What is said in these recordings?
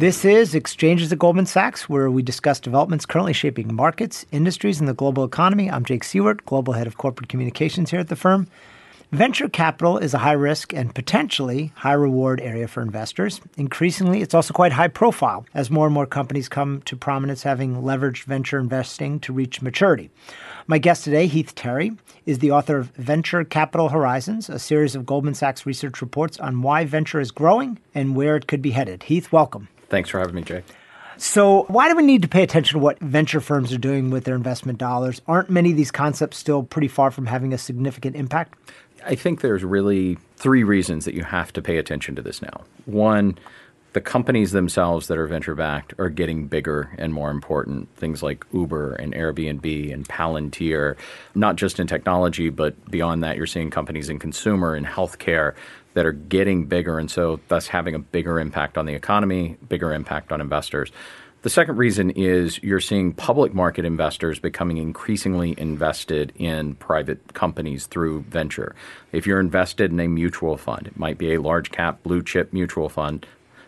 This is Exchanges at Goldman Sachs, where we discuss developments currently shaping markets, industries, and the global economy. I'm Jake Siewert, Global Head of Corporate Communications here at the firm. Venture capital is a high risk and potentially high reward area for investors. Increasingly, it's also quite high profile as more and more companies come to prominence having leveraged venture investing to reach maturity. My guest today, Heath Terry, is the author of Venture Capital Horizons, a series of Goldman Sachs research reports on why venture is growing and where it could be headed. Heath, welcome. Thanks for having me, Jay. So, why do we need to pay attention to what venture firms are doing with their investment dollars? Aren't many of these concepts still pretty far from having a significant impact? I think there's really three reasons that you have to pay attention to this now. One, the companies themselves that are venture backed are getting bigger and more important. Things like Uber and Airbnb and Palantir, not just in technology, but beyond that, you're seeing companies in consumer and healthcare that are getting bigger and so thus having a bigger impact on the economy, bigger impact on investors. The second reason is you're seeing public market investors becoming increasingly invested in private companies through venture. If you're invested in a mutual fund, it might be a large cap blue chip mutual fund,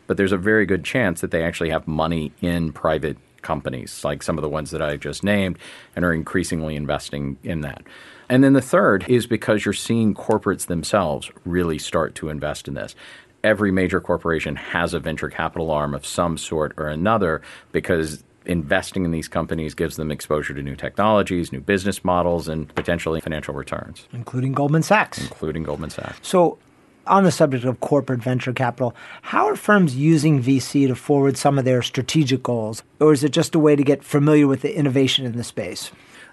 but there's a very good chance that they actually have money in private companies, like some of the ones that I just named, and are increasingly investing in that. And then the third is because you're seeing corporates themselves really start to invest in this every major corporation has a venture capital arm of some sort or another because investing in these companies gives them exposure to new technologies, new business models, and potentially financial returns. Including Goldman Sachs. Including Goldman Sachs. So, on the subject of corporate venture capital, how are firms using VC to forward some of their strategic goals? Or is it just a way to get familiar with the innovation in the space?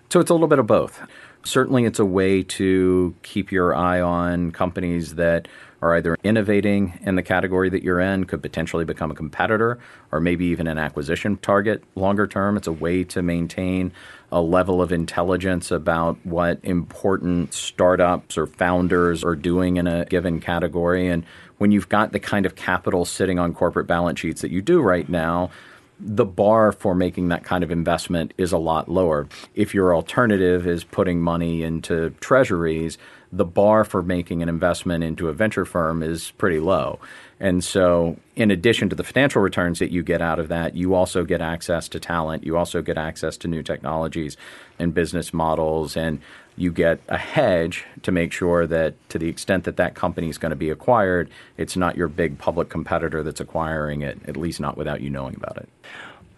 So, it's a little bit of both. Certainly, it's a way to keep your eye on companies that are either innovating in the category that you're in, could potentially become a competitor, or maybe even an acquisition target longer term. It's a way to maintain a level of intelligence about what important startups or founders are doing in a given category. And when you've got the kind of capital sitting on corporate balance sheets that you do right now, the bar for making that kind of investment is a lot lower. If your alternative is putting money into treasuries, the bar for making an investment into a venture firm is pretty low. And so, in addition to the financial returns that you get out of that, you also get access to talent. You also get access to new technologies and business models. And you get a hedge to make sure that, to the extent that that company is going to be acquired, it's not your big public competitor that's acquiring it, at least not without you knowing about it.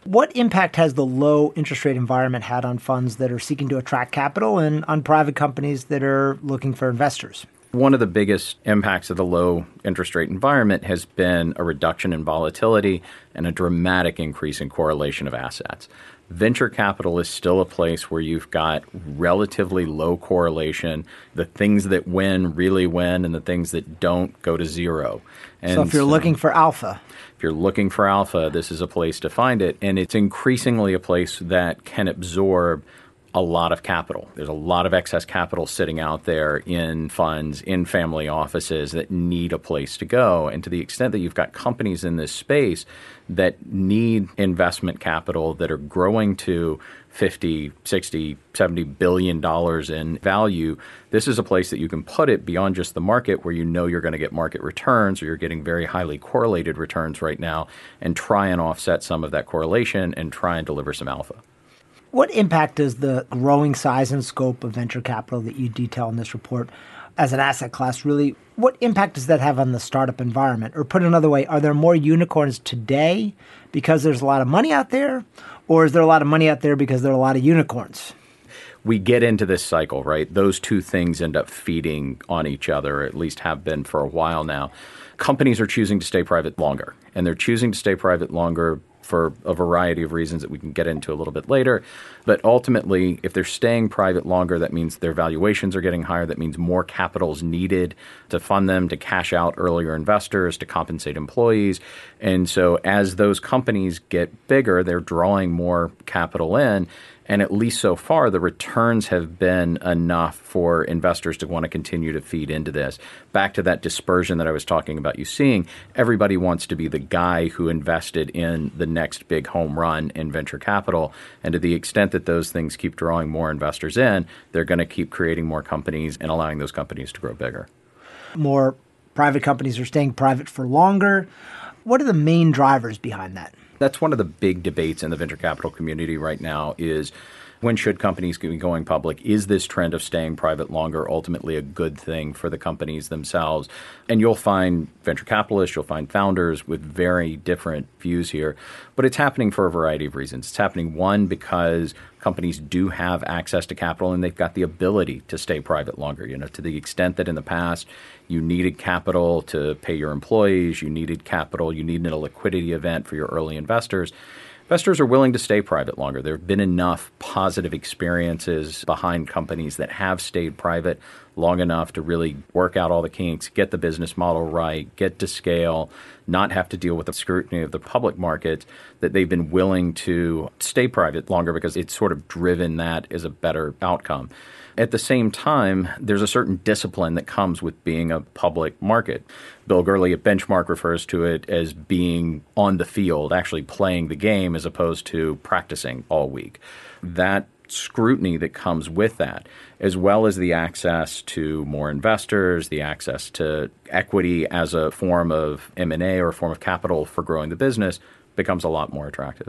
What impact has the low interest rate environment had on funds that are seeking to attract capital and on private companies that are looking for investors? One of the biggest impacts of the low interest rate environment has been a reduction in volatility and a dramatic increase in correlation of assets. Venture capital is still a place where you've got relatively low correlation. The things that win really win, and the things that don't go to zero. And so, if you're so, looking for alpha, if you're looking for alpha, this is a place to find it. And it's increasingly a place that can absorb a lot of capital. There's a lot of excess capital sitting out there in funds, in family offices that need a place to go. And to the extent that you've got companies in this space that need investment capital that are growing to 50, 60, 70 billion dollars in value, this is a place that you can put it beyond just the market where you know you're going to get market returns or you're getting very highly correlated returns right now and try and offset some of that correlation and try and deliver some alpha. What impact does the growing size and scope of venture capital that you detail in this report as an asset class really what impact does that have on the startup environment? Or put another way, are there more unicorns today because there's a lot of money out there or is there a lot of money out there because there are a lot of unicorns? We get into this cycle, right? Those two things end up feeding on each other, at least have been for a while now. Companies are choosing to stay private longer, and they're choosing to stay private longer for a variety of reasons that we can get into a little bit later. But ultimately, if they're staying private longer, that means their valuations are getting higher. That means more capital is needed to fund them, to cash out earlier investors, to compensate employees. And so as those companies get bigger, they're drawing more capital in. And at least so far, the returns have been enough for investors to want to continue to feed into this. Back to that dispersion that I was talking about you seeing, everybody wants to be the guy who invested in the next big home run in venture capital. And to the extent that those things keep drawing more investors in, they're going to keep creating more companies and allowing those companies to grow bigger. More private companies are staying private for longer What are the main drivers behind that? That's one of the big debates in the venture capital community right now is when should companies be going public? Is this trend of staying private longer ultimately a good thing for the companies themselves? And you'll find venture capitalists, you'll find founders with very different views here. But it's happening for a variety of reasons. It's happening, one, because companies do have access to capital and they've got the ability to stay private longer. You know, to the extent that in the past you needed capital to pay your employees, you needed capital, you needed a liquidity event for your early investors investors are willing to stay private longer. There have been enough positive experiences behind companies that have stayed private long enough to really work out all the kinks, get the business model right, get to scale, not have to deal with the scrutiny of the public market, that they've been willing to stay private longer because it's sort of driven that as a better outcome. At the same time, there's a certain discipline that comes with being a public market. Bill Gurley at Benchmark refers to it as being on the field, actually playing the game as opposed to practicing all week. That scrutiny that comes with that, as well as the access to more investors, the access to equity as a form of M&A or a form of capital for growing the business becomes a lot more attractive.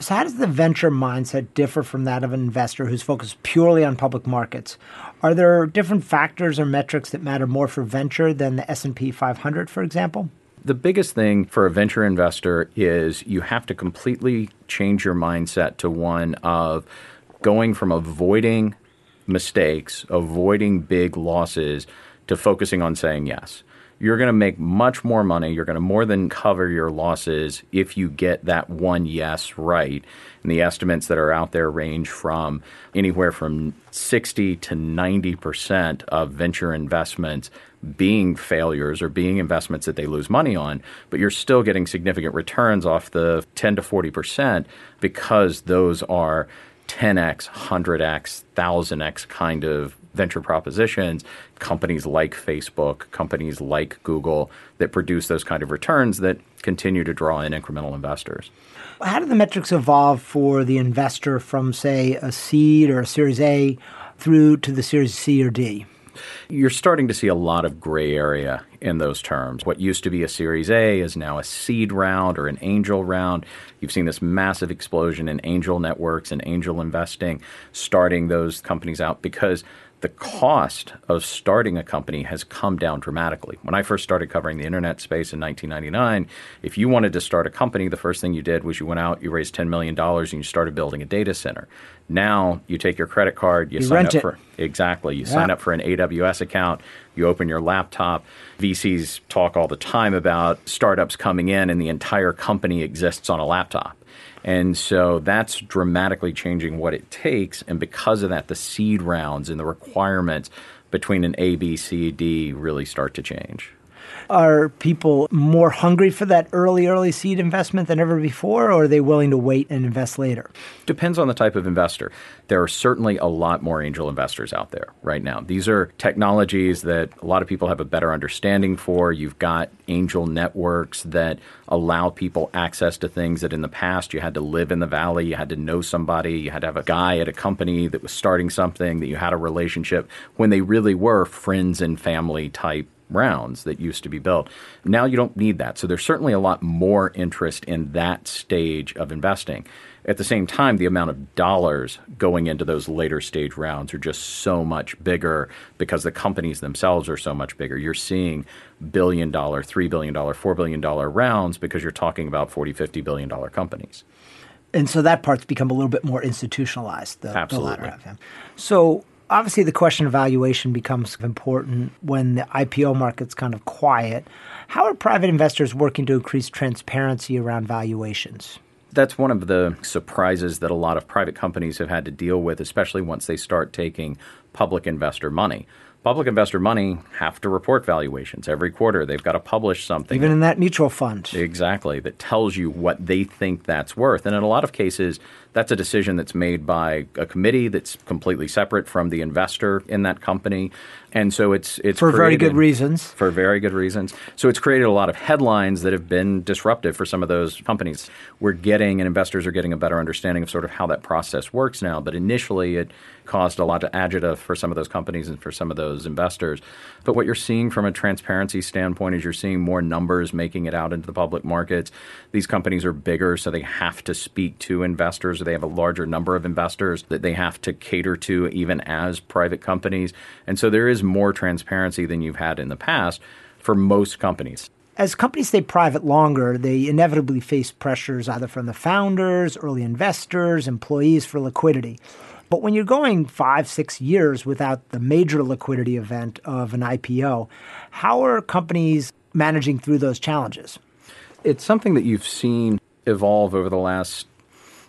So, how does the venture mindset differ from that of an investor who's focused purely on public markets? Are there different factors or metrics that matter more for venture than the S&P 500, for example? The biggest thing for a venture investor is you have to completely change your mindset to one of going from avoiding mistakes, avoiding big losses, to focusing on saying yes you're going to make much more money. You're going to more than cover your losses if you get that one yes right. And the estimates that are out there range from anywhere from 60 to 90% of venture investments being failures or being investments that they lose money on, but you're still getting significant returns off the 10 to 40% because those are 10x, 100x, 1000x kind of venture propositions, companies like Facebook, companies like Google that produce those kind of returns that continue to draw in incremental investors. How do the metrics evolve for the investor from, say, a seed or a Series A through to the Series C or D? You're starting to see a lot of gray area in those terms. What used to be a Series A is now a seed round or an angel round. You've seen this massive explosion in angel networks and angel investing, starting those companies out because the cost of starting a company has come down dramatically. When I first started covering the internet space in 1999, if you wanted to start a company, the first thing you did was you went out, you raised $10 million, and you started building a data center. Now you take your credit card, you, you sign up it. for exactly, you yeah. sign up for an AWS account, you open your laptop. VCs talk all the time about startups coming in and the entire company exists on a laptop. And so that's dramatically changing what it takes. And because of that, the seed rounds and the requirements between an A, B, C, D really start to change. Are people more hungry for that early, early seed investment than ever before, or are they willing to wait and invest later? Depends on the type of investor. There are certainly a lot more angel investors out there right now. These are technologies that a lot of people have a better understanding for. You've got angel networks that allow people access to things that in the past you had to live in the valley, you had to know somebody, you had to have a guy at a company that was starting something, that you had a relationship when they really were friends and family type rounds that used to be built. Now you don't need that. So there's certainly a lot more interest in that stage of investing. At the same time, the amount of dollars going into those later stage rounds are just so much bigger because the companies themselves are so much bigger. You're seeing billion dollar, $3 billion, $4 billion rounds because you're talking about 40, 50 billion dollar companies. And so that part's become a little bit more institutionalized. The, Absolutely. The so obviously the question of valuation becomes important when the IPO market's kind of quiet. How are private investors working to increase transparency around valuations? That's one of the surprises that a lot of private companies have had to deal with, especially once they start taking public investor money public investor money have to report valuations every quarter. They've got to publish something. Even in that mutual fund. Exactly, that tells you what they think that's worth. And in a lot of cases, that's a decision that's made by a committee that's completely separate from the investor in that company. And so it's it's for very good reasons. for very good reasons. So it's created a lot of headlines that have been disruptive for some of those companies. We're getting and investors are getting a better understanding of sort of how that process works now. But initially, it caused a lot of agita for some of those companies and for some of those investors. But what you're seeing from a transparency standpoint is you're seeing more numbers making it out into the public markets. These companies are bigger, so they have to speak to investors, or they have a larger number of investors that they have to cater to, even as private companies. And so there is more transparency than you've had in the past for most companies. As companies stay private longer, they inevitably face pressures either from the founders, early investors, employees for liquidity. But when you're going five, six years without the major liquidity event of an IPO, how are companies managing through those challenges? It's something that you've seen evolve over the last,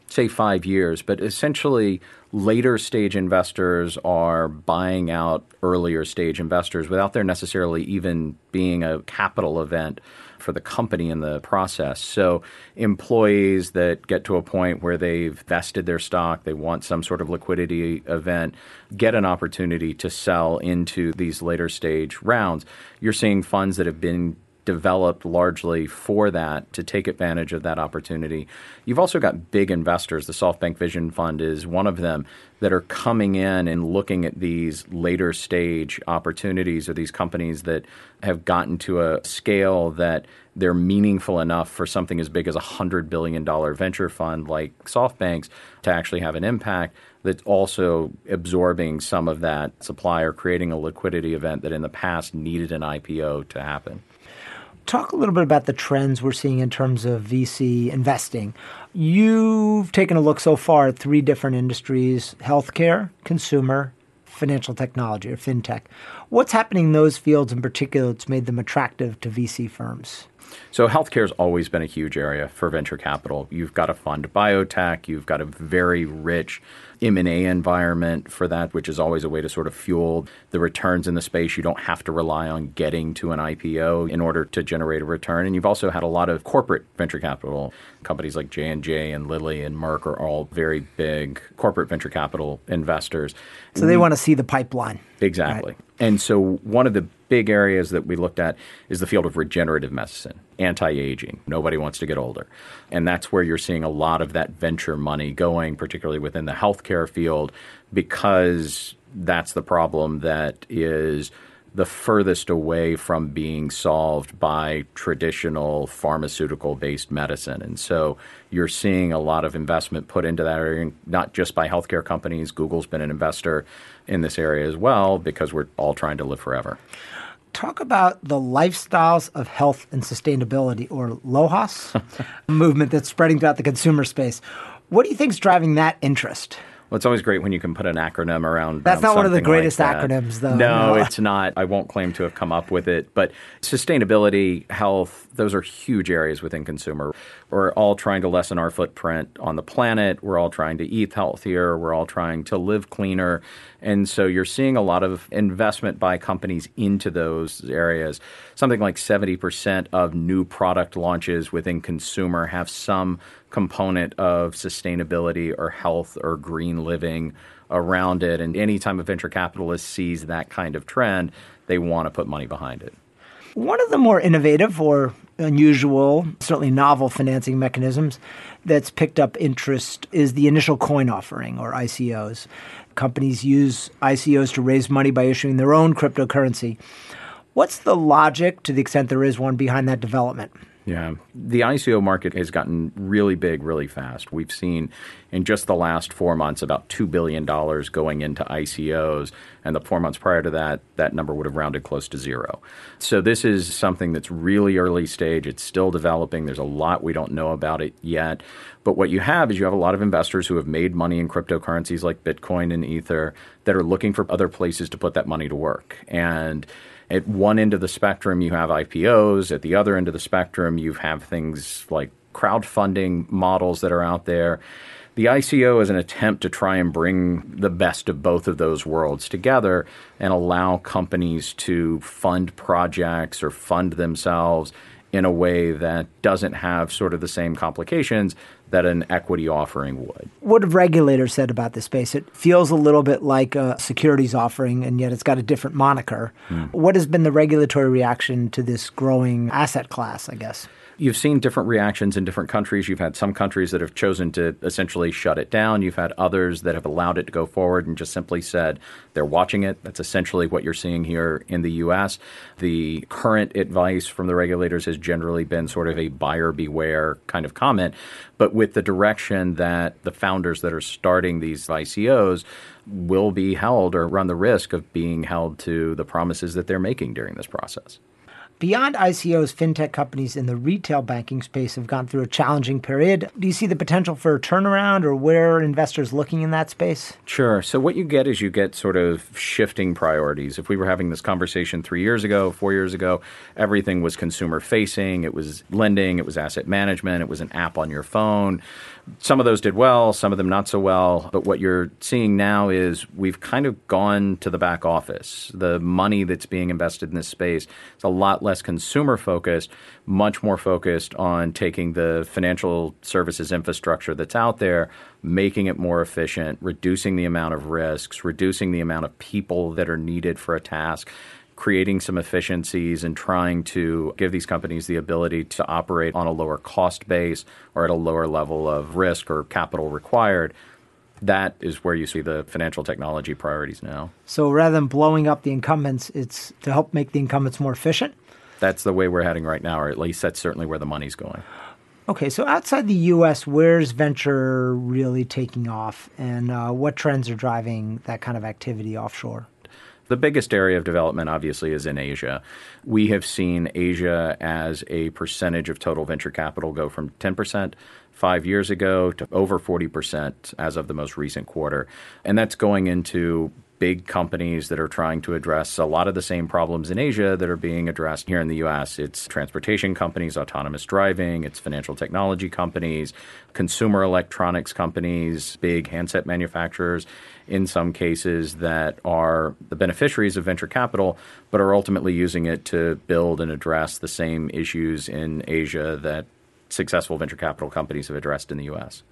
say, five years, but essentially, later stage investors are buying out earlier stage investors without there necessarily even being a capital event for the company in the process. So, employees that get to a point where they've vested their stock, they want some sort of liquidity event, get an opportunity to sell into these later stage rounds. You're seeing funds that have been developed largely for that to take advantage of that opportunity. You've also got big investors. The SoftBank Vision Fund is one of them that are coming in and looking at these later stage opportunities or these companies that have gotten to a scale that they're meaningful enough for something as big as a $100 billion venture fund like SoftBank's to actually have an impact that's also absorbing some of that supply or creating a liquidity event that in the past needed an IPO to happen. Talk a little bit about the trends we're seeing in terms of VC investing. You've taken a look so far at three different industries healthcare, consumer, financial technology, or fintech. What's happening in those fields in particular that's made them attractive to VC firms? So healthcare has always been a huge area for venture capital. You've got to fund biotech. You've got a very rich M&A environment for that, which is always a way to sort of fuel the returns in the space. You don't have to rely on getting to an IPO in order to generate a return. And you've also had a lot of corporate venture capital companies like J&J and Lilly and Merck are all very big corporate venture capital investors. So they want to see the pipeline. Exactly. Right. And so one of the big areas that we looked at is the field of regenerative medicine, anti aging. Nobody wants to get older. And that's where you're seeing a lot of that venture money going, particularly within the healthcare field, because that's the problem that is the furthest away from being solved by traditional pharmaceutical based medicine. And so you're seeing a lot of investment put into that area, not just by healthcare companies. Google's been an investor in this area as well because we're all trying to live forever. Talk about the lifestyles of health and sustainability, or LOHAS, movement that's spreading throughout the consumer space. What do you think is driving that interest? Well, it's always great when you can put an acronym around. That's around not one of the greatest like acronyms, though. No, No. it's not. I won't claim to have come up with it, but sustainability, health, those are huge areas within consumer. We're all trying to lessen our footprint on the planet. We're all trying to eat healthier. We're all trying to live cleaner. And so you're seeing a lot of investment by companies into those areas. Something like 70% of new product launches within consumer have some component of sustainability or health or green living around it. And anytime a venture capitalist sees that kind of trend, they want to put money behind it. One of the more innovative or unusual, certainly novel financing mechanisms that's picked up interest is the initial coin offering or ICOs. Companies use ICOs to raise money by issuing their own cryptocurrency. What's the logic, to the extent there is one, behind that development? Yeah. The ICO market has gotten really big really fast. We've seen in just the last four months about $2 billion going into ICOs. And the four months prior to that, that number would have rounded close to zero. So this is something that's really early stage. It's still developing. There's a lot we don't know about it yet. But what you have is you have a lot of investors who have made money in cryptocurrencies like Bitcoin and Ether that are looking for other places to put that money to work. And at one end of the spectrum, you have IPOs. At the other end of the spectrum, you have things like crowdfunding models that are out there. The ICO is an attempt to try and bring the best of both of those worlds together and allow companies to fund projects or fund themselves in a way that doesn't have sort of the same complications that an equity offering would. What have regulators said about this space? It feels a little bit like a securities offering, and yet it's got a different moniker. Hmm. What has been the regulatory reaction to this growing asset class, I guess? You've seen different reactions in different countries. You've had some countries that have chosen to essentially shut it down. You've had others that have allowed it to go forward and just simply said they're watching it. That's essentially what you're seeing here in the U.S. The current advice from the regulators has generally been sort of a buyer beware kind of comment, but with the direction that the founders that are starting these ICOs will be held or run the risk of being held to the promises that they're making during this process. Beyond ICOs, fintech companies in the retail banking space have gone through a challenging period. Do you see the potential for a turnaround or where are investors looking in that space? Sure. So, what you get is you get sort of shifting priorities. If we were having this conversation three years ago, four years ago, everything was consumer facing, it was lending, it was asset management, it was an app on your phone some of those did well, some of them not so well. But what you're seeing now is we've kind of gone to the back office. The money that's being invested in this space is a lot less consumer focused, much more focused on taking the financial services infrastructure that's out there, making it more efficient, reducing the amount of risks, reducing the amount of people that are needed for a task creating some efficiencies and trying to give these companies the ability to operate on a lower cost base or at a lower level of risk or capital required. That is where you see the financial technology priorities now. So rather than blowing up the incumbents, it's to help make the incumbents more efficient? That's the way we're heading right now, or at least that's certainly where the money's going. Okay, so outside the U.S., where's venture really taking off, and uh, what trends are driving that kind of activity offshore? The biggest area of development, obviously, is in Asia. We have seen Asia as a percentage of total venture capital go from 10% five years ago to over 40% as of the most recent quarter. And that's going into big companies that are trying to address a lot of the same problems in Asia that are being addressed here in the US. It's transportation companies, autonomous driving, it's financial technology companies, consumer electronics companies, big handset manufacturers in some cases that are the beneficiaries of venture capital, but are ultimately using it to build and address the same issues in Asia that successful venture capital companies have addressed in the US.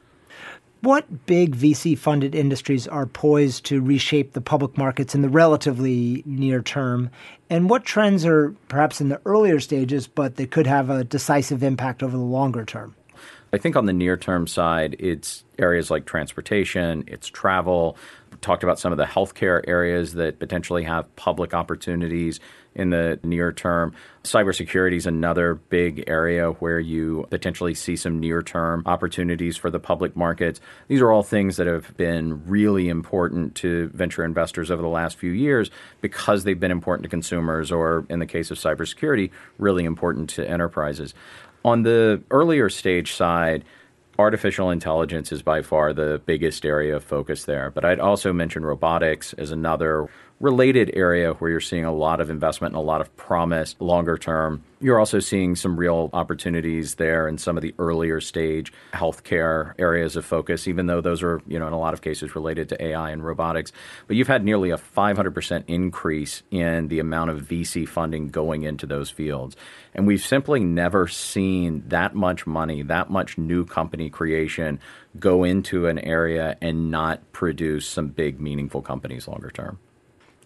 What big VC funded industries are poised to reshape the public markets in the relatively near term? And what trends are perhaps in the earlier stages, but they could have a decisive impact over the longer term? I think on the near term side, it's areas like transportation, it's travel. We talked about some of the healthcare areas that potentially have public opportunities in the near term. Cybersecurity is another big area where you potentially see some near term opportunities for the public markets. These are all things that have been really important to venture investors over the last few years because they've been important to consumers, or in the case of cybersecurity, really important to enterprises. On the earlier stage side, artificial intelligence is by far the biggest area of focus there. But I'd also mention robotics as another related area where you're seeing a lot of investment and a lot of promise longer term. You're also seeing some real opportunities there in some of the earlier stage healthcare areas of focus, even though those are, you know, in a lot of cases related to AI and robotics. But you've had nearly a 500% increase in the amount of VC funding going into those fields. And we've simply never seen that much money, that much new company creation go into an area and not produce some big, meaningful companies longer term.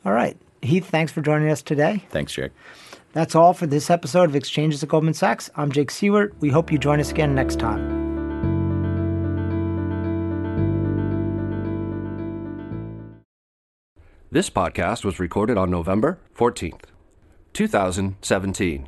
All right. Heath, thanks for joining us today. Thanks, Jake. That's all for this episode of Exchanges at Goldman Sachs. I'm Jake Siewert. We hope you join us again next time. This podcast was recorded on November 14th, 2017.